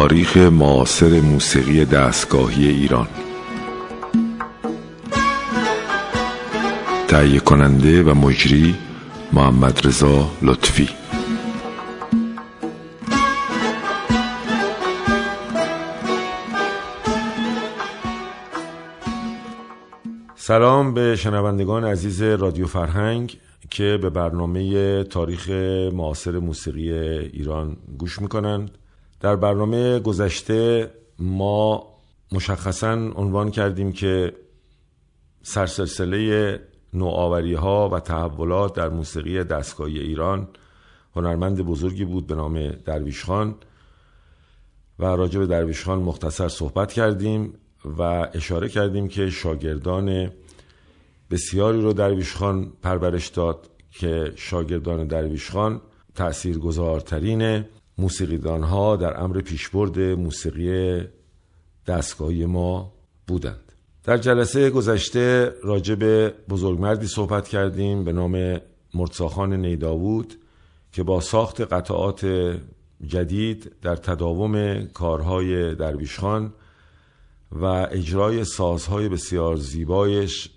تاریخ معاصر موسیقی دستگاهی ایران. تهیه کننده و مجری محمد رضا لطفی. سلام به شنوندگان عزیز رادیو فرهنگ که به برنامه تاریخ معاصر موسیقی ایران گوش می‌کنند. در برنامه گذشته ما مشخصا عنوان کردیم که سرسلسله نوآوری ها و تحولات در موسیقی دستگاهی ایران هنرمند بزرگی بود به نام درویش خان و راجع به درویش خان مختصر صحبت کردیم و اشاره کردیم که شاگردان بسیاری رو درویش خان پرورش داد که شاگردان درویش خان تأثیر گذارترین موسیقیدان ها در امر پیشبرد موسیقی دستگاهی ما بودند. در جلسه گذشته راجع به بزرگمردی صحبت کردیم به نام مرتساخان نیداوود که با ساخت قطعات جدید در تداوم کارهای درویشخان و اجرای سازهای بسیار زیبایش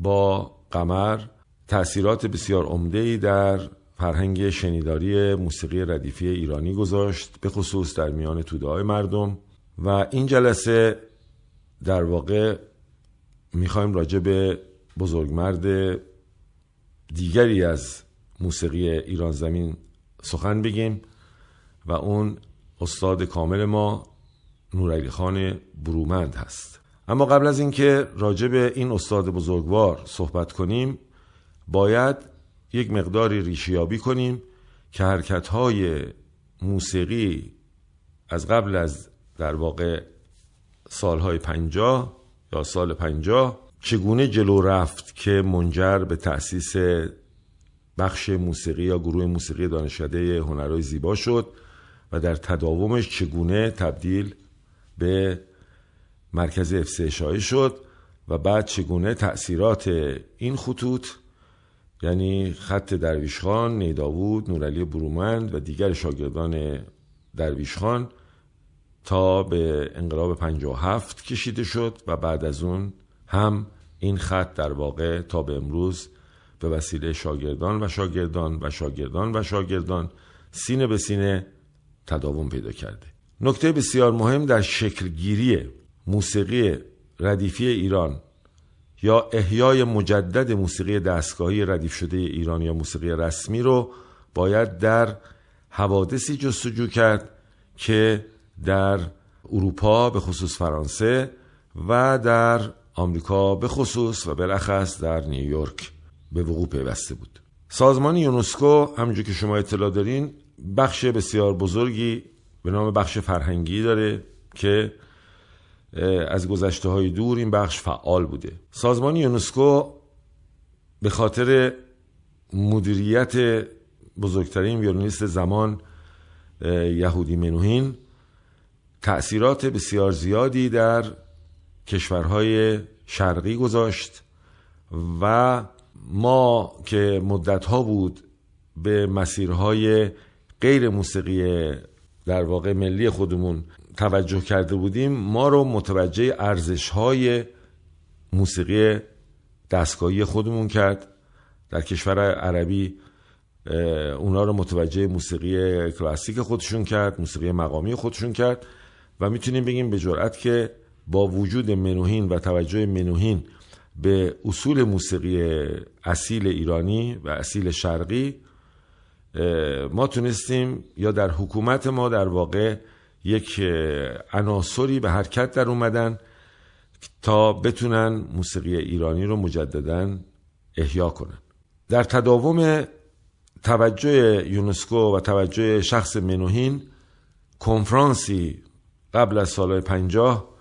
با قمر تأثیرات بسیار عمده در فرهنگ شنیداری موسیقی ردیفی ایرانی گذاشت به خصوص در میان توده مردم. و این جلسه در واقع می‌خوایم راجع به بزرگمرد دیگری از موسیقی ایران زمین سخن بگیم و اون استاد کامل ما نورعلی خان برومند هست. اما قبل از اینکه راجع به این استاد بزرگوار صحبت کنیم باید یک مقداری ریشیابی کنیم که حرکت های موسیقی از قبل از در واقع سالهای پنجاه یا سال پنجاه چگونه جلو رفت که منجر به تأسیس بخش موسیقی یا گروه موسیقی دانشکده هنرهای زیبا شد و در تداومش چگونه تبدیل به مرکز افسه شد و بعد چگونه تأثیرات این خطوط یعنی خط درویشخان، نیداوود، نورعلی برومند و دیگر شاگردان درویشخان تا به انقلاب 57 کشیده شد و بعد از اون هم این خط در واقع تا به امروز به وسیله شاگردان و شاگردان و شاگردان و شاگردان سینه به سینه تداوم پیدا کرده. نکته بسیار مهم در شکلگیری موسیقی ردیفی ایران یا احیای مجدد موسیقی دستگاهی ردیف شده ایران یا موسیقی رسمی رو باید در حوادثی جستجو کرد که در اروپا به خصوص فرانسه و در آمریکا به خصوص و بالاخص در نیویورک به وقوع پیوسته بود. سازمان یونسکو همونجور که شما اطلاع دارین بخش بسیار بزرگی به نام بخش فرهنگی داره که از گذشته های دور این بخش فعال بوده. سازمان یونسکو به خاطر مدیریت بزرگترین ویولونیست زمان یهودی منوهین تأثیرات بسیار زیادی در کشورهای شرقی گذاشت و ما که مدتها بود به مسیرهای غیر موسیقی در واقع ملی خودمون توجه کرده بودیم ما رو متوجه ارزش های موسیقی دستگاهی خودمون کرد. در کشور عربی اونا رو متوجه موسیقی کلاسیک خودشون کرد موسیقی مقامی خودشون کرد و می‌تونیم بگیم به جرأت که با وجود منوهین و توجه منوهین به اصول موسیقی اصیل ایرانی و اصیل شرقی ما تونستیم یا در حکومت ما در واقع یک عناصری به حرکت در اومدن تا بتونن موسیقی ایرانی رو مجددا احیا کنن. در تداوم توجه یونسکو و توجه شخص منوهین کنفرانسی قبل از سال پنجاه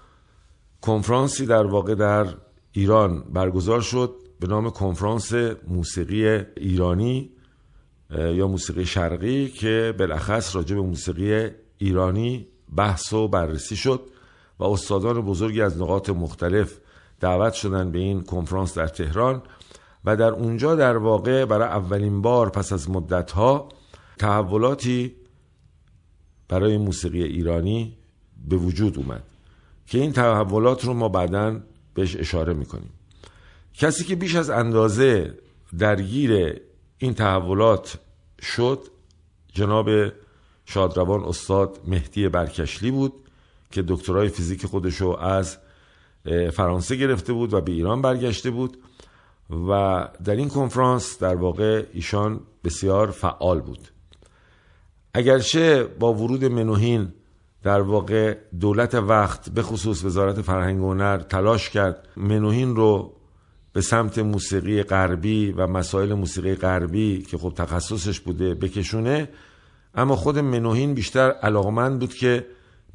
کنفرانسی در واقع در ایران برگزار شد به نام کنفرانس موسیقی ایرانی. یا موسیقی شرقی که بالاخص راجع به موسیقی ایرانی بحث و بررسی شد و استادان بزرگی از نقاط مختلف دعوت شدن به این کنفرانس در تهران و در اونجا در واقع برای اولین بار پس از مدتها تحولاتی برای موسیقی ایرانی به وجود اومد که این تحولات رو ما بعدا بهش اشاره می‌کنیم. کسی که بیش از اندازه درگیر این تحولات شد جناب شادروان استاد مهدی برکشلی بود که دکترای فیزیک خودشو از فرانسه گرفته بود و به ایران برگشته بود و در این کنفرانس در واقع ایشان بسیار فعال بود. اگرچه با ورود منوهین در واقع دولت وقت به خصوص وزارت فرهنگ و هنر تلاش کرد منوهین رو به سمت موسیقی غربی و مسائل موسیقی غربی که خب تخصصش بوده بکشونه. اما خود منوهین بیشتر علاقمند بود که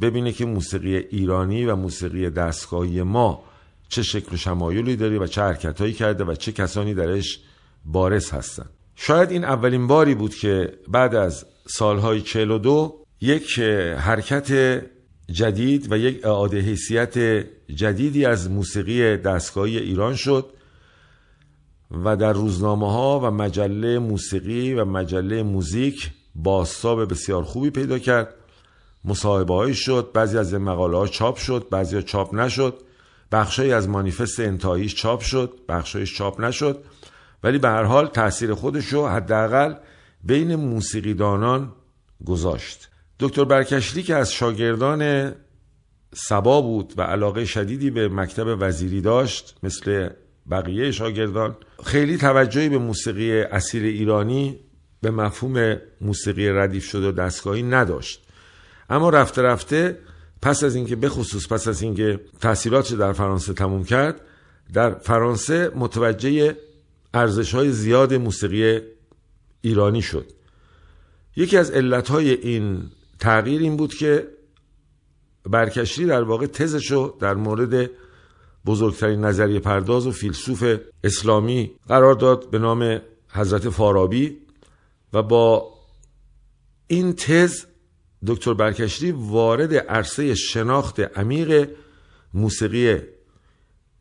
ببینه که موسیقی ایرانی و موسیقی دستگاهی ما چه شکل و شمایلی داره و چه حرکتهایی کرده و چه کسانی درش بارز هستن. شاید این اولین باری بود که بعد از سالهای 42 یک حرکت جدید و یک اعاده حیثیت جدیدی از موسیقی دستگاهی ایران شد و در روزنامه ها و مجله موسیقی و مجله موزیک باستاب بسیار خوبی پیدا کرد. مصاحبه شد بعضی از این مقاله ها چاپ شد بعضی ها چاپ نشد. بخشی از مانیفست انتهاییش چاپ شد بخشایش چاپ نشد. ولی به هر حال تاثیر خودش رو حداقل بین موسیقیدانان گذاشت. دکتر برکشلی که از شاگردان سبا بود و علاقه شدیدی به مکتب وزیری داشت مثل بقیه شاگردان خیلی توجهی به موسیقی اصیل ایرانی به مفهوم موسیقی ردیف شده و دستگاهی نداشت. اما رفته رفته پس از اینکه به خصوص پس از اینکه تحصیلاتش در فرانسه تموم کرد در فرانسه متوجه ارزش های زیاد موسیقی ایرانی شد. یکی از علتهای این تغییر این بود که برکشلی در واقع تزشو در مورد بزرگترین نظریه پرداز و فیلسوف اسلامی قرار داد به نام حضرت فارابی و با این تز دکتر برکشلی وارد عرصه شناخت عمیق موسیقی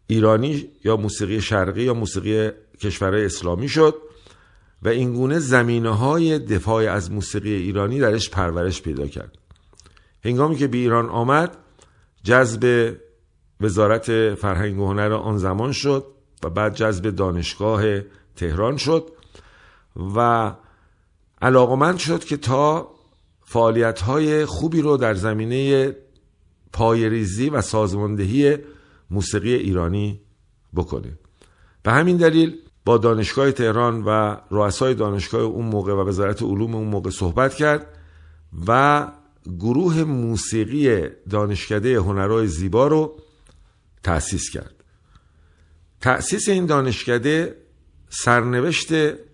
ایرانی یا موسیقی شرقی یا موسیقی کشورهای اسلامی شد و اینگونه زمینه های دفاع از موسیقی ایرانی درش پرورش پیدا کرد. هنگامی که به ایران آمد جذب وزارت فرهنگ و هنر آن زمان شد و بعد جذب دانشگاه تهران شد و علاقمند شد که تا فعالیت های خوبی رو در زمینه پایریزی و سازماندهی موسیقی ایرانی بکنه. به همین دلیل با دانشگاه تهران و رؤسای دانشگاه اون موقع و وزارت علوم اون موقع صحبت کرد و گروه موسیقی دانشکده هنرهای زیبا رو تأسیس کرد. تأسیس این دانشکده سرنوشت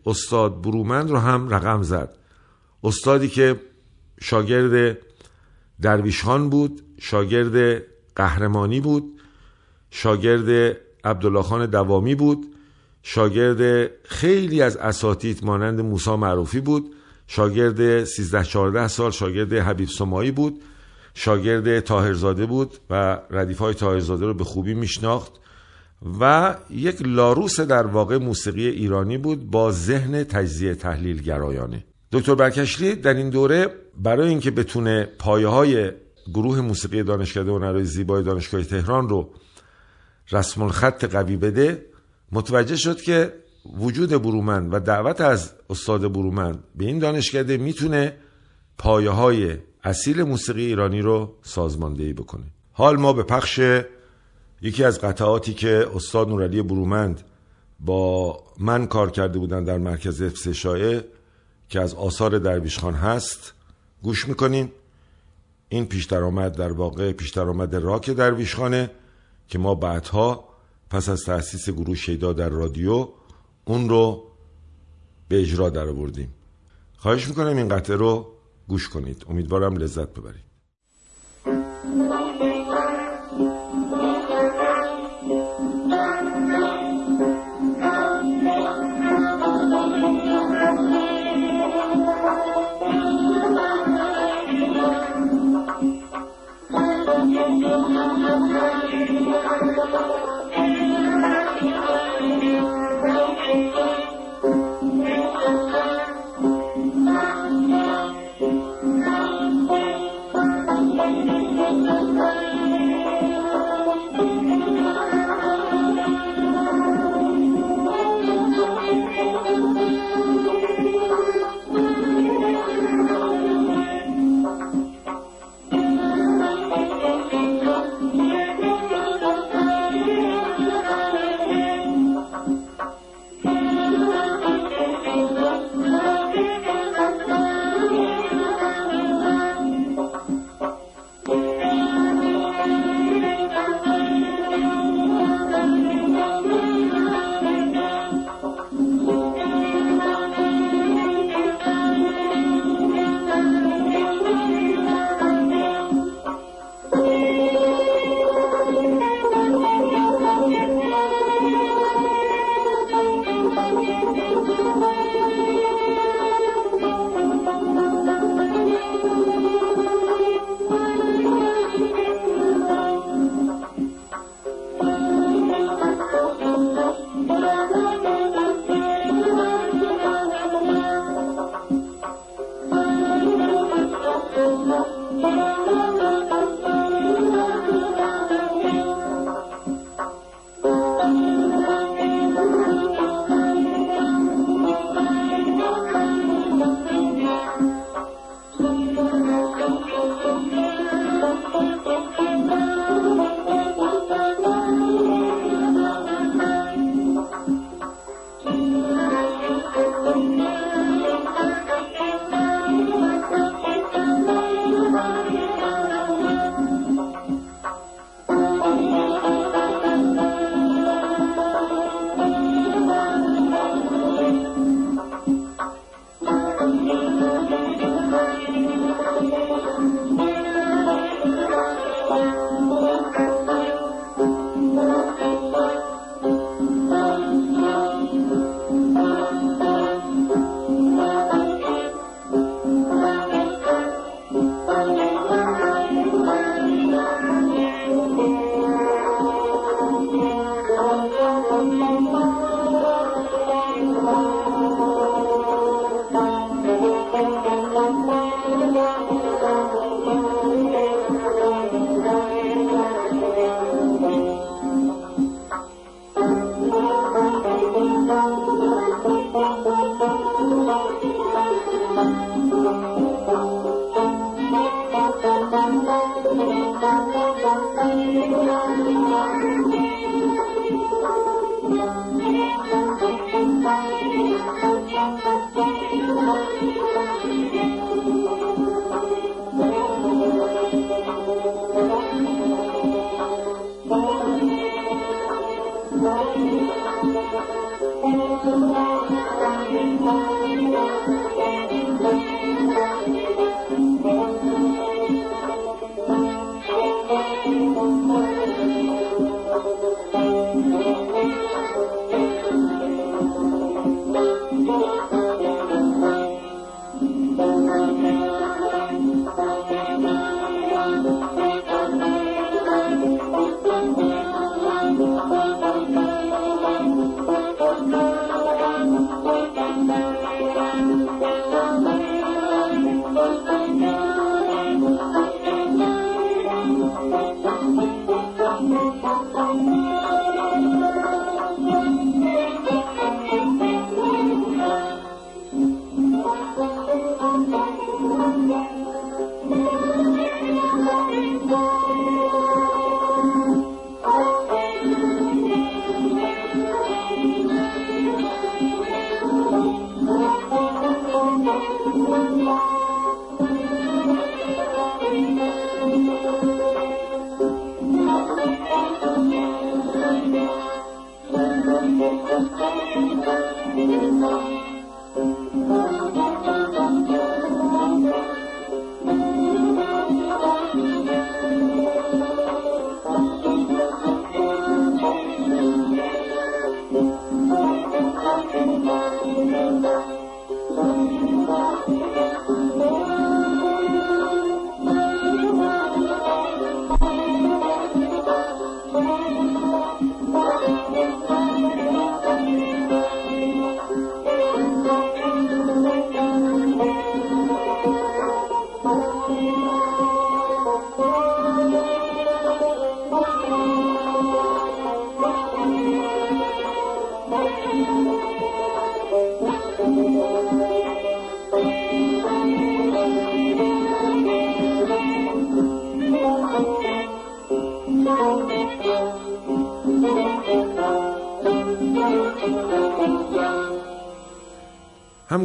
استاد برومند رو هم رقم زد. استادی که شاگرد درویشخان بود شاگرد قهرمانی بود شاگرد عبدالله خان دوامی بود شاگرد خیلی از اساتید مانند موسا معروفی بود شاگرد 13 14 سال شاگرد حبیب سمایی بود. شاگرد تاهرزاده بود و ردیف های تاهرزاده رو به خوبی میشناخت و یک لاروس در واقع موسیقی ایرانی بود با ذهن تجزیه تحلیل گرایانه دکتر برکشلی در این دوره برای اینکه بتونه پایه های گروه موسیقی دانشکده هنرهای زیبای دانشگاه تهران رو رسم الخط قوی بده متوجه شد که وجود برومند و دعوت از استاد برومند به این دانشکده می‌تونه پایه های اصیل موسیقی ایرانی رو سازماندهی بکنه. حال ما به پخش یکی از قطعاتی که استاد نورعلی برومند با من کار کرده بودن در مرکز حفظ شایع که از آثار درویش خان هست گوش می‌کنیم این پیش درآمد در واقع پیش درآمد راک درویش خانه که ما بعدها پس از تأسیس گروه شیدا در رادیو اون رو به اجرا در آوردیم خواهش می‌کنم این قطعه رو گوش کنید. امیدوارم لذت ببرید.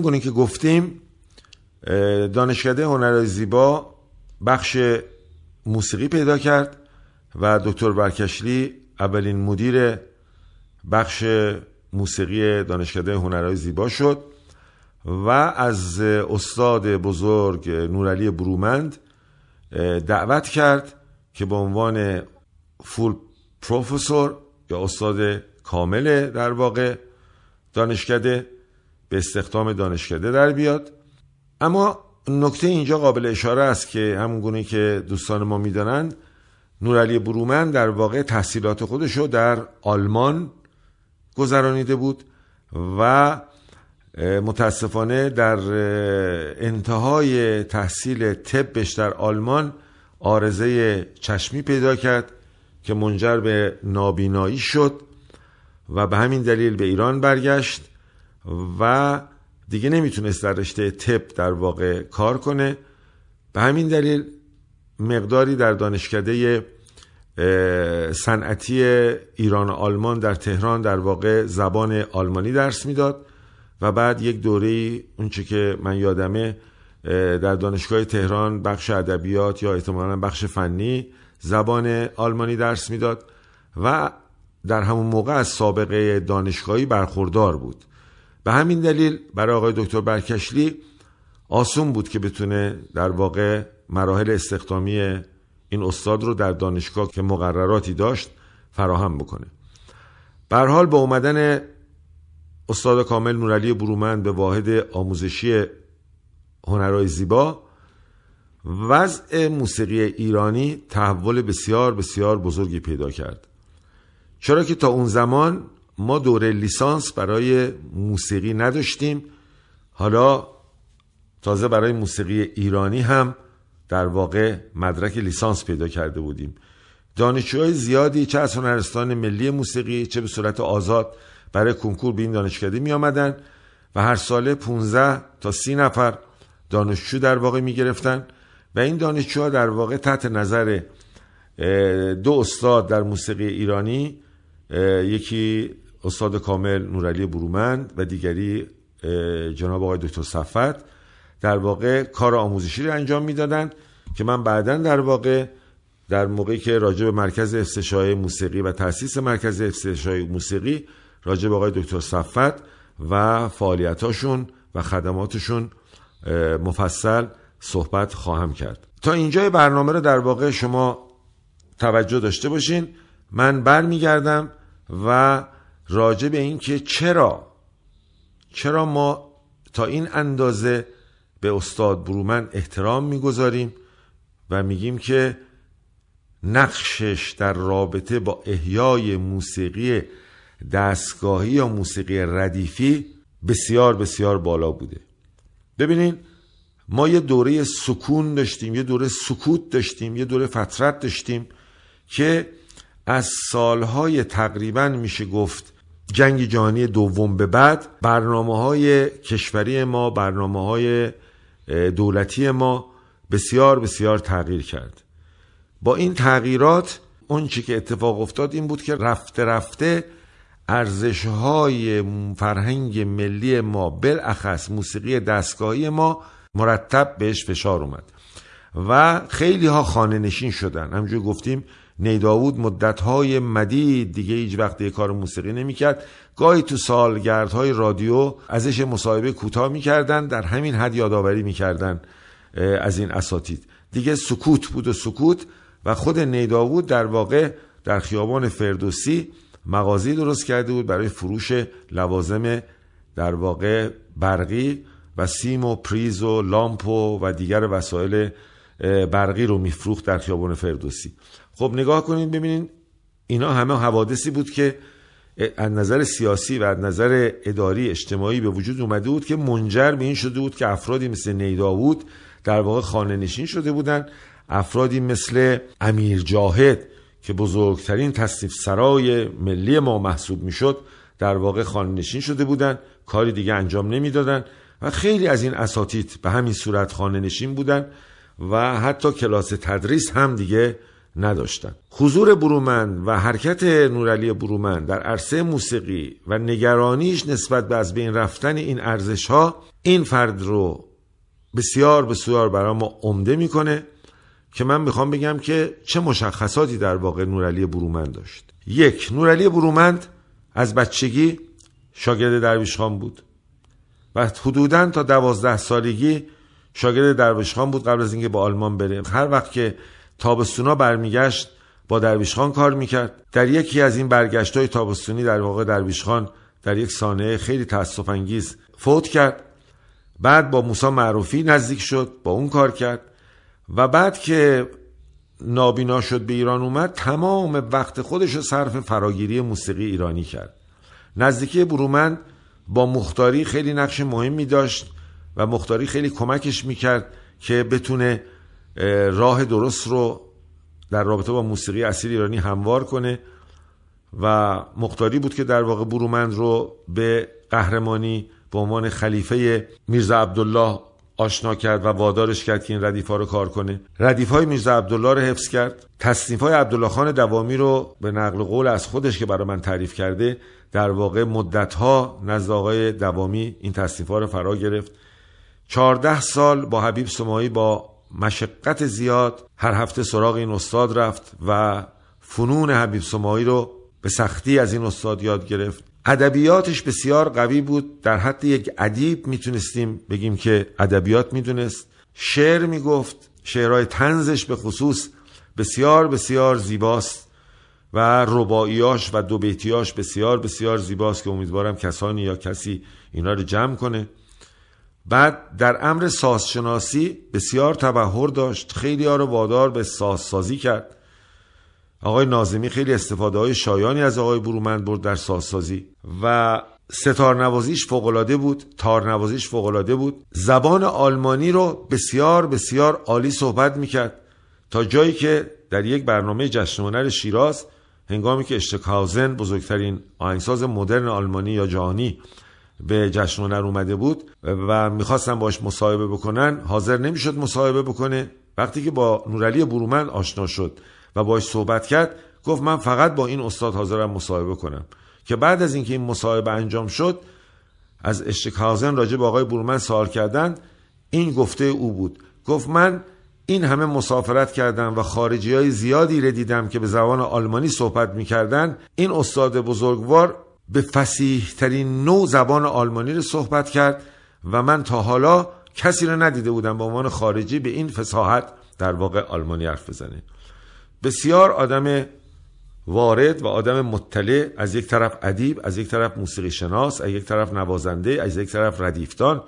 همگونه که گفتیم دانشکده هنرهای زیبا بخش موسیقی پیدا کرد و دکتر برکشلی اولین مدیر بخش موسیقی دانشکده هنرهای زیبا شد و از استاد بزرگ نورعلی برومند دعوت کرد که به عنوان فول پروفسور یا استاد کامل در واقع دانشکده به استخدام دانشکده در بیاد. اما نکته اینجا قابل اشاره است که همون گونه که دوستان ما می‌دانند نورعلی برومند در واقع تحصیلات خودش رو در آلمان گذرانیده بود و متاسفانه در انتهای تحصیل طبش در آلمان آرزه چشمی پیدا کرد که منجر به نابینایی شد و به همین دلیل به ایران برگشت. و دیگه نمی‌تونست در رشته طب در واقع کار کنه. به همین دلیل مقداری در دانشکده صنعتی ایران و آلمان در تهران در واقع زبان آلمانی درس می‌داد و بعد یک دوره اونچه که من یادمه در دانشگاه تهران بخش ادبیات یا احتمالا بخش فنی زبان آلمانی درس می‌داد و در همون موقع از سابقه دانشگاهی برخوردار بود. به همین دلیل برای آقای دکتر برکشلی آسون بود که بتونه در واقع مراحل استخدامی این استاد رو در دانشگاه که مقرراتی داشت فراهم بکنه. بر حال با اومدن استاد کامل نورعلی برومند به واحد آموزشی هنرهای زیبا وضع موسیقی ایرانی تحول بسیار بسیار بزرگی پیدا کرد. چرا که تا اون زمان ما دوره لیسانس برای موسیقی نداشتیم. حالا تازه برای موسیقی ایرانی هم در واقع مدرک لیسانس پیدا کرده بودیم. دانشجوهای زیادی چه از هنرستان ملی موسیقی چه به صورت آزاد برای کنکور به این دانشکده می آمدن و هر ساله 15 تا 30 نفر دانشجو در واقع می گرفتن و این دانشجوها در واقع تحت نظر دو استاد در موسیقی ایرانی یکی استاد کامل نورعلی برومند و دیگری جناب آقای دکتر صفت در واقع کار آموزشی رو انجام می‌دادند که من بعدا در واقع در موقعی که راجع به مرکز افسشای موسیقی و تاسیس مرکز افسشای موسیقی راجع به آقای دکتر صفت و فعالیتاشون و خدماتشون مفصل صحبت خواهم کرد. تا اینجای برنامه رو در واقع شما توجه داشته باشین. من برمیگردم و راجع به این که چرا چرا ما تا این اندازه به استاد برومن احترام می‌گذاریم و میگیم که نقشش در رابطه با احیای موسیقی دستگاهی یا موسیقی ردیفی بسیار بسیار بالا بوده. ببینین ما یه دوره سکون داشتیم یه دوره سکوت داشتیم یه دوره فترت داشتیم که از سالهای تقریبا میشه گفت جنگ جهانی دوم به بعد برنامه های کشوری ما برنامه های دولتی ما بسیار بسیار تغییر کرد. با این تغییرات اون چی که اتفاق افتاد این بود که رفته رفته ارزش های فرهنگ ملی ما بالاخص موسیقی دستگاهی ما مرتب بهش فشار اومد. و خیلی ها خانه نشین شدن. همجور گفتیم نیداود مدت های مدید دیگه هیچ وقت کار موسیقی نمی‌کرد. گاهی تو سالگردهای رادیو ازش مصاحبه کوتاه می‌کردن در همین حد یادآوری می‌کردن از این اساتید. دیگه سکوت بود و سکوت و خود نیداود در واقع در خیابان فردوسی مغازی درست کرده بود برای فروش لوازم در واقع برقی و سیم و پریز و لامپ و, و دیگر وسایل برقی رو میفروخت در خیابان فردوسی. خب نگاه کنید ببینید اینا همه حوادثی بود که از نظر سیاسی و از نظر اداری اجتماعی به وجود اومده بود که منجر به این شده بود که افرادی مثل نیداود در واقع خانه نشین شده بودن. افرادی مثل امیر جاهد که بزرگترین تصنیف سرای ملی ما محسوب می‌شد در واقع خانه نشین شده بودن کاری دیگه انجام نمی‌دادن و خیلی از این اساتید به همین صورت خانه نشین بودن و حتی کلاس تدریس هم دیگه نداشتن. حضور برومند و حرکت نورعلی برومند در عرصه موسیقی و نگرانیش نسبت به از بین رفتن این ارزش ها این فرد رو بسیار بسیار برای ما عمده می‌کنه که من می‌خوام بگم که چه مشخصاتی در واقع نورعلی برومند داشت. یک نورعلی برومند از بچگی شاگرد درویش خان بود. و حدودا تا دوازده سالگی شاگرد درویش خان بود قبل از اینکه با آلمان بره هر وقت که تابستونا برمیگشت با درویش خان کار می‌کرد. در یکی از این برگشت های تابستونی در واقع درویش خان در یک سانه خیلی تاسف انگیز فوت کرد. بعد با موسا معروفی نزدیک شد با اون کار کرد. و بعد که نابینا شد به ایران اومد تمام وقت خودش رو صرف فراگیری موسیقی ایرانی کرد. نزدیکی برومند با مختاری خیلی نقش مهمی داشت و مختاری خیلی کمکش می‌کرد که بتونه راه درست رو در رابطه با موسیقی اصیل ایرانی هموار کنه و مختاری بود که در واقع برومند رو به قهرمانی به عنوان خلیفه میرزا عبدالله آشنا کرد و وادارش کرد که این ردیف ها رو کار کنه. ردیف های میرزا عبدالله رو حفظ کرد. تصنیف های عبدالله خان دوامی رو به نقل قول از خودش که برای من تعریف کرده در واقع مدت ها نزد آقای دوامی این تصنیف ها رو فرا گرفت. چهارده سال با حبیب سمایی با مشقت زیاد هر هفته سراغ این استاد رفت و فنون حبیب سمایی رو به سختی از این استاد یاد گرفت. ادبیاتش بسیار قوی بود. در حد یک ادیب می‌تونستیم بگیم که ادبیات می‌دونست. شعر می‌گفت. شعرهای تنزش به خصوص بسیار بسیار زیباست و رباعیاش و دو بیتیاش بسیار بسیار زیباست که امیدوارم کسانی یا کسی اینا رو جمع کنه. بعد در امر سازشناسی بسیار تبهر داشت خیلی ها رو وادار به سازسازی کرد. آقای نازمی خیلی استفاده های شایانی از آقای برومند برد در سازسازی و ستار نوازیش فوقلاده بود تار نوازیش فوقلاده بود. زبان آلمانی رو بسیار بسیار عالی صحبت می‌کرد تا جایی که در یک برنامه جشن شیراز هنگامی که اشتکاوزن بزرگترین آهنگساز مدرن آلمانی یا جهانی به جشن هنر اومده بود و می‌خواستن باش مصاحبه بکنن. حاضر نمی‌شد مصاحبه بکنه. وقتی که با نورعلی برومند آشنا شد و باش صحبت کرد گفت من فقط با این استاد حاضرم مصاحبه کنم. که بعد از اینکه این مصاحبه انجام شد از اشتکهازن راجع به آقای برومند سوال کردن. این گفته او بود. گفت من این همه مسافرت کردم و خارجی های زیادی رو دیدم که به زبان آلمانی صحبت می‌کردن. این استاد بزرگوار به فسیح ترین نوع زبان آلمانی رو صحبت کرد و من تا حالا کسی رو ندیده بودم به عنوان خارجی به این فساحت در واقع آلمانی حرف بزنه. بسیار آدم وارد و آدم مطلع از یک طرف ادیب از یک طرف موسیقی شناس از یک طرف نوازنده از یک طرف ردیفتان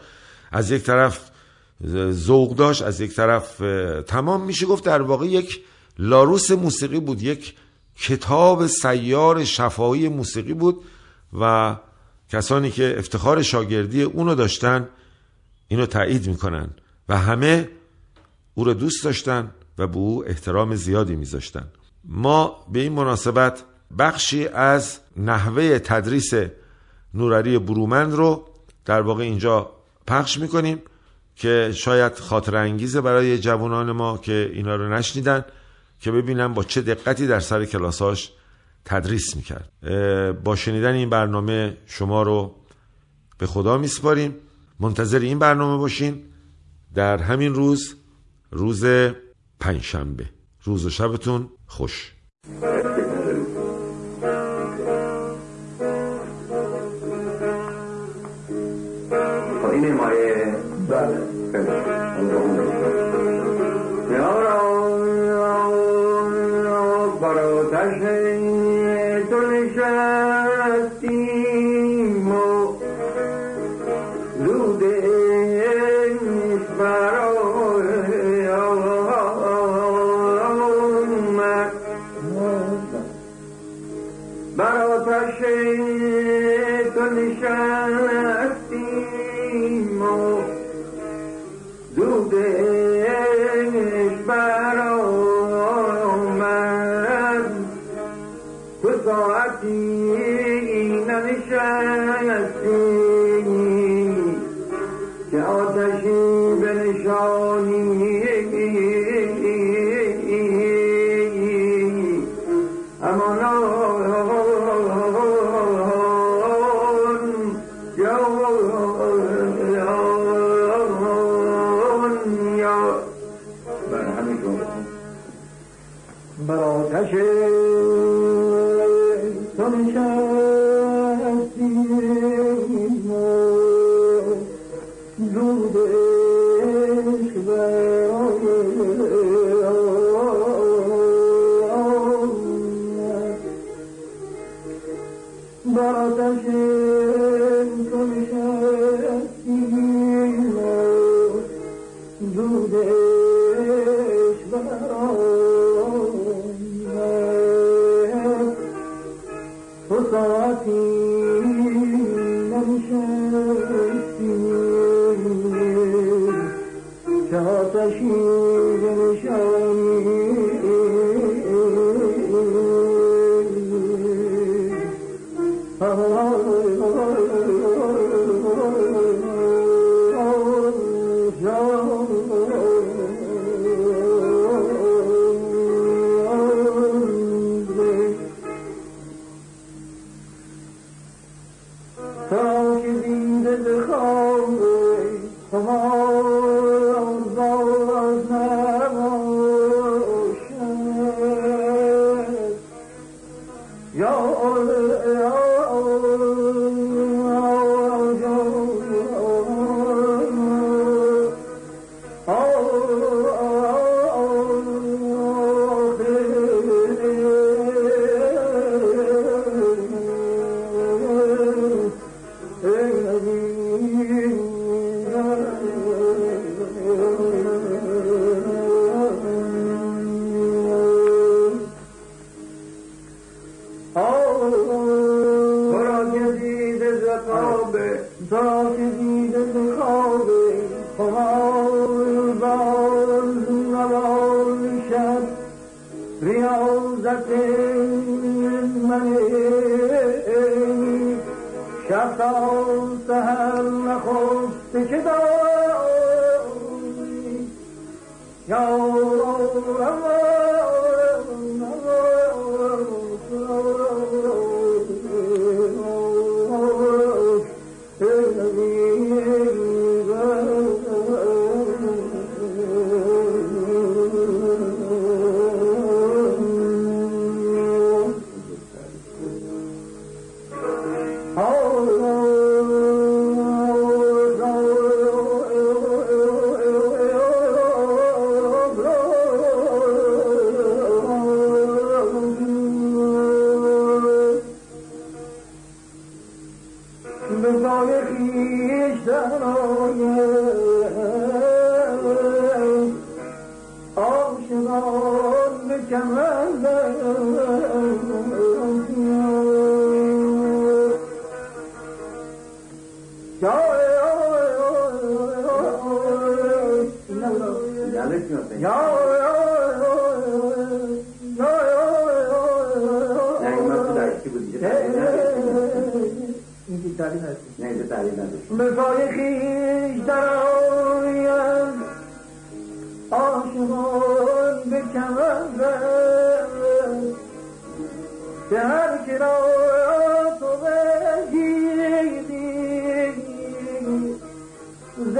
از یک طرف ذوق داشت از یک طرف تمام میشه گفت در واقع یک لاروس موسیقی بود یک کتاب سیار شفایی موسیقی بود و کسانی که افتخار شاگردی اونو داشتن اینو تایید می‌کنن و همه او رو دوست داشتن و به او احترام زیادی میذاشتن. ما به این مناسبت بخشی از نحوه تدریس نورری برومند رو در واقع اینجا پخش می‌کنیم که شاید خاطر انگیزه برای جوانان ما که اینا رو نشنیدن که ببینم با چه دقتی در سر کلاساش تدریس می‌کرد. با شنیدن این برنامه شما رو به خدا میسپاریم. منتظر این برنامه باشین. در همین روز روز پنجشنبه. روز و شبتون خوش. وتشيد لشانه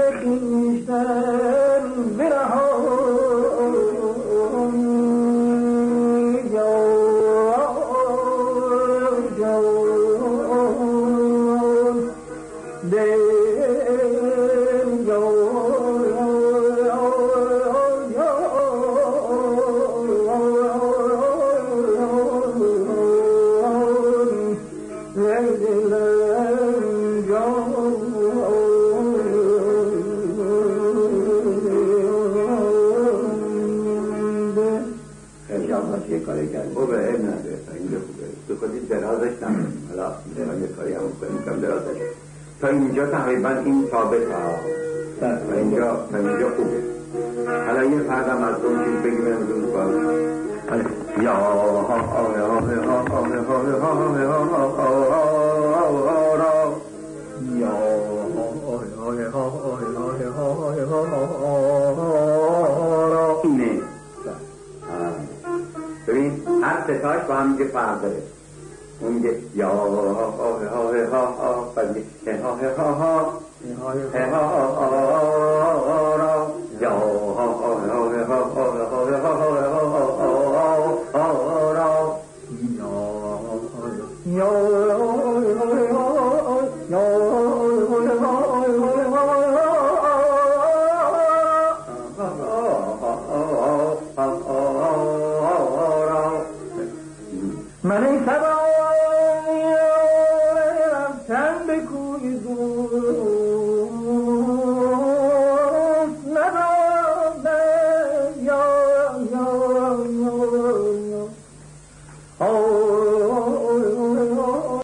ز خویشتن هر ستاش با هم دیگه فرق داره اون میگه یا ها ها ها ها ها بعد میگه ها ها ها ها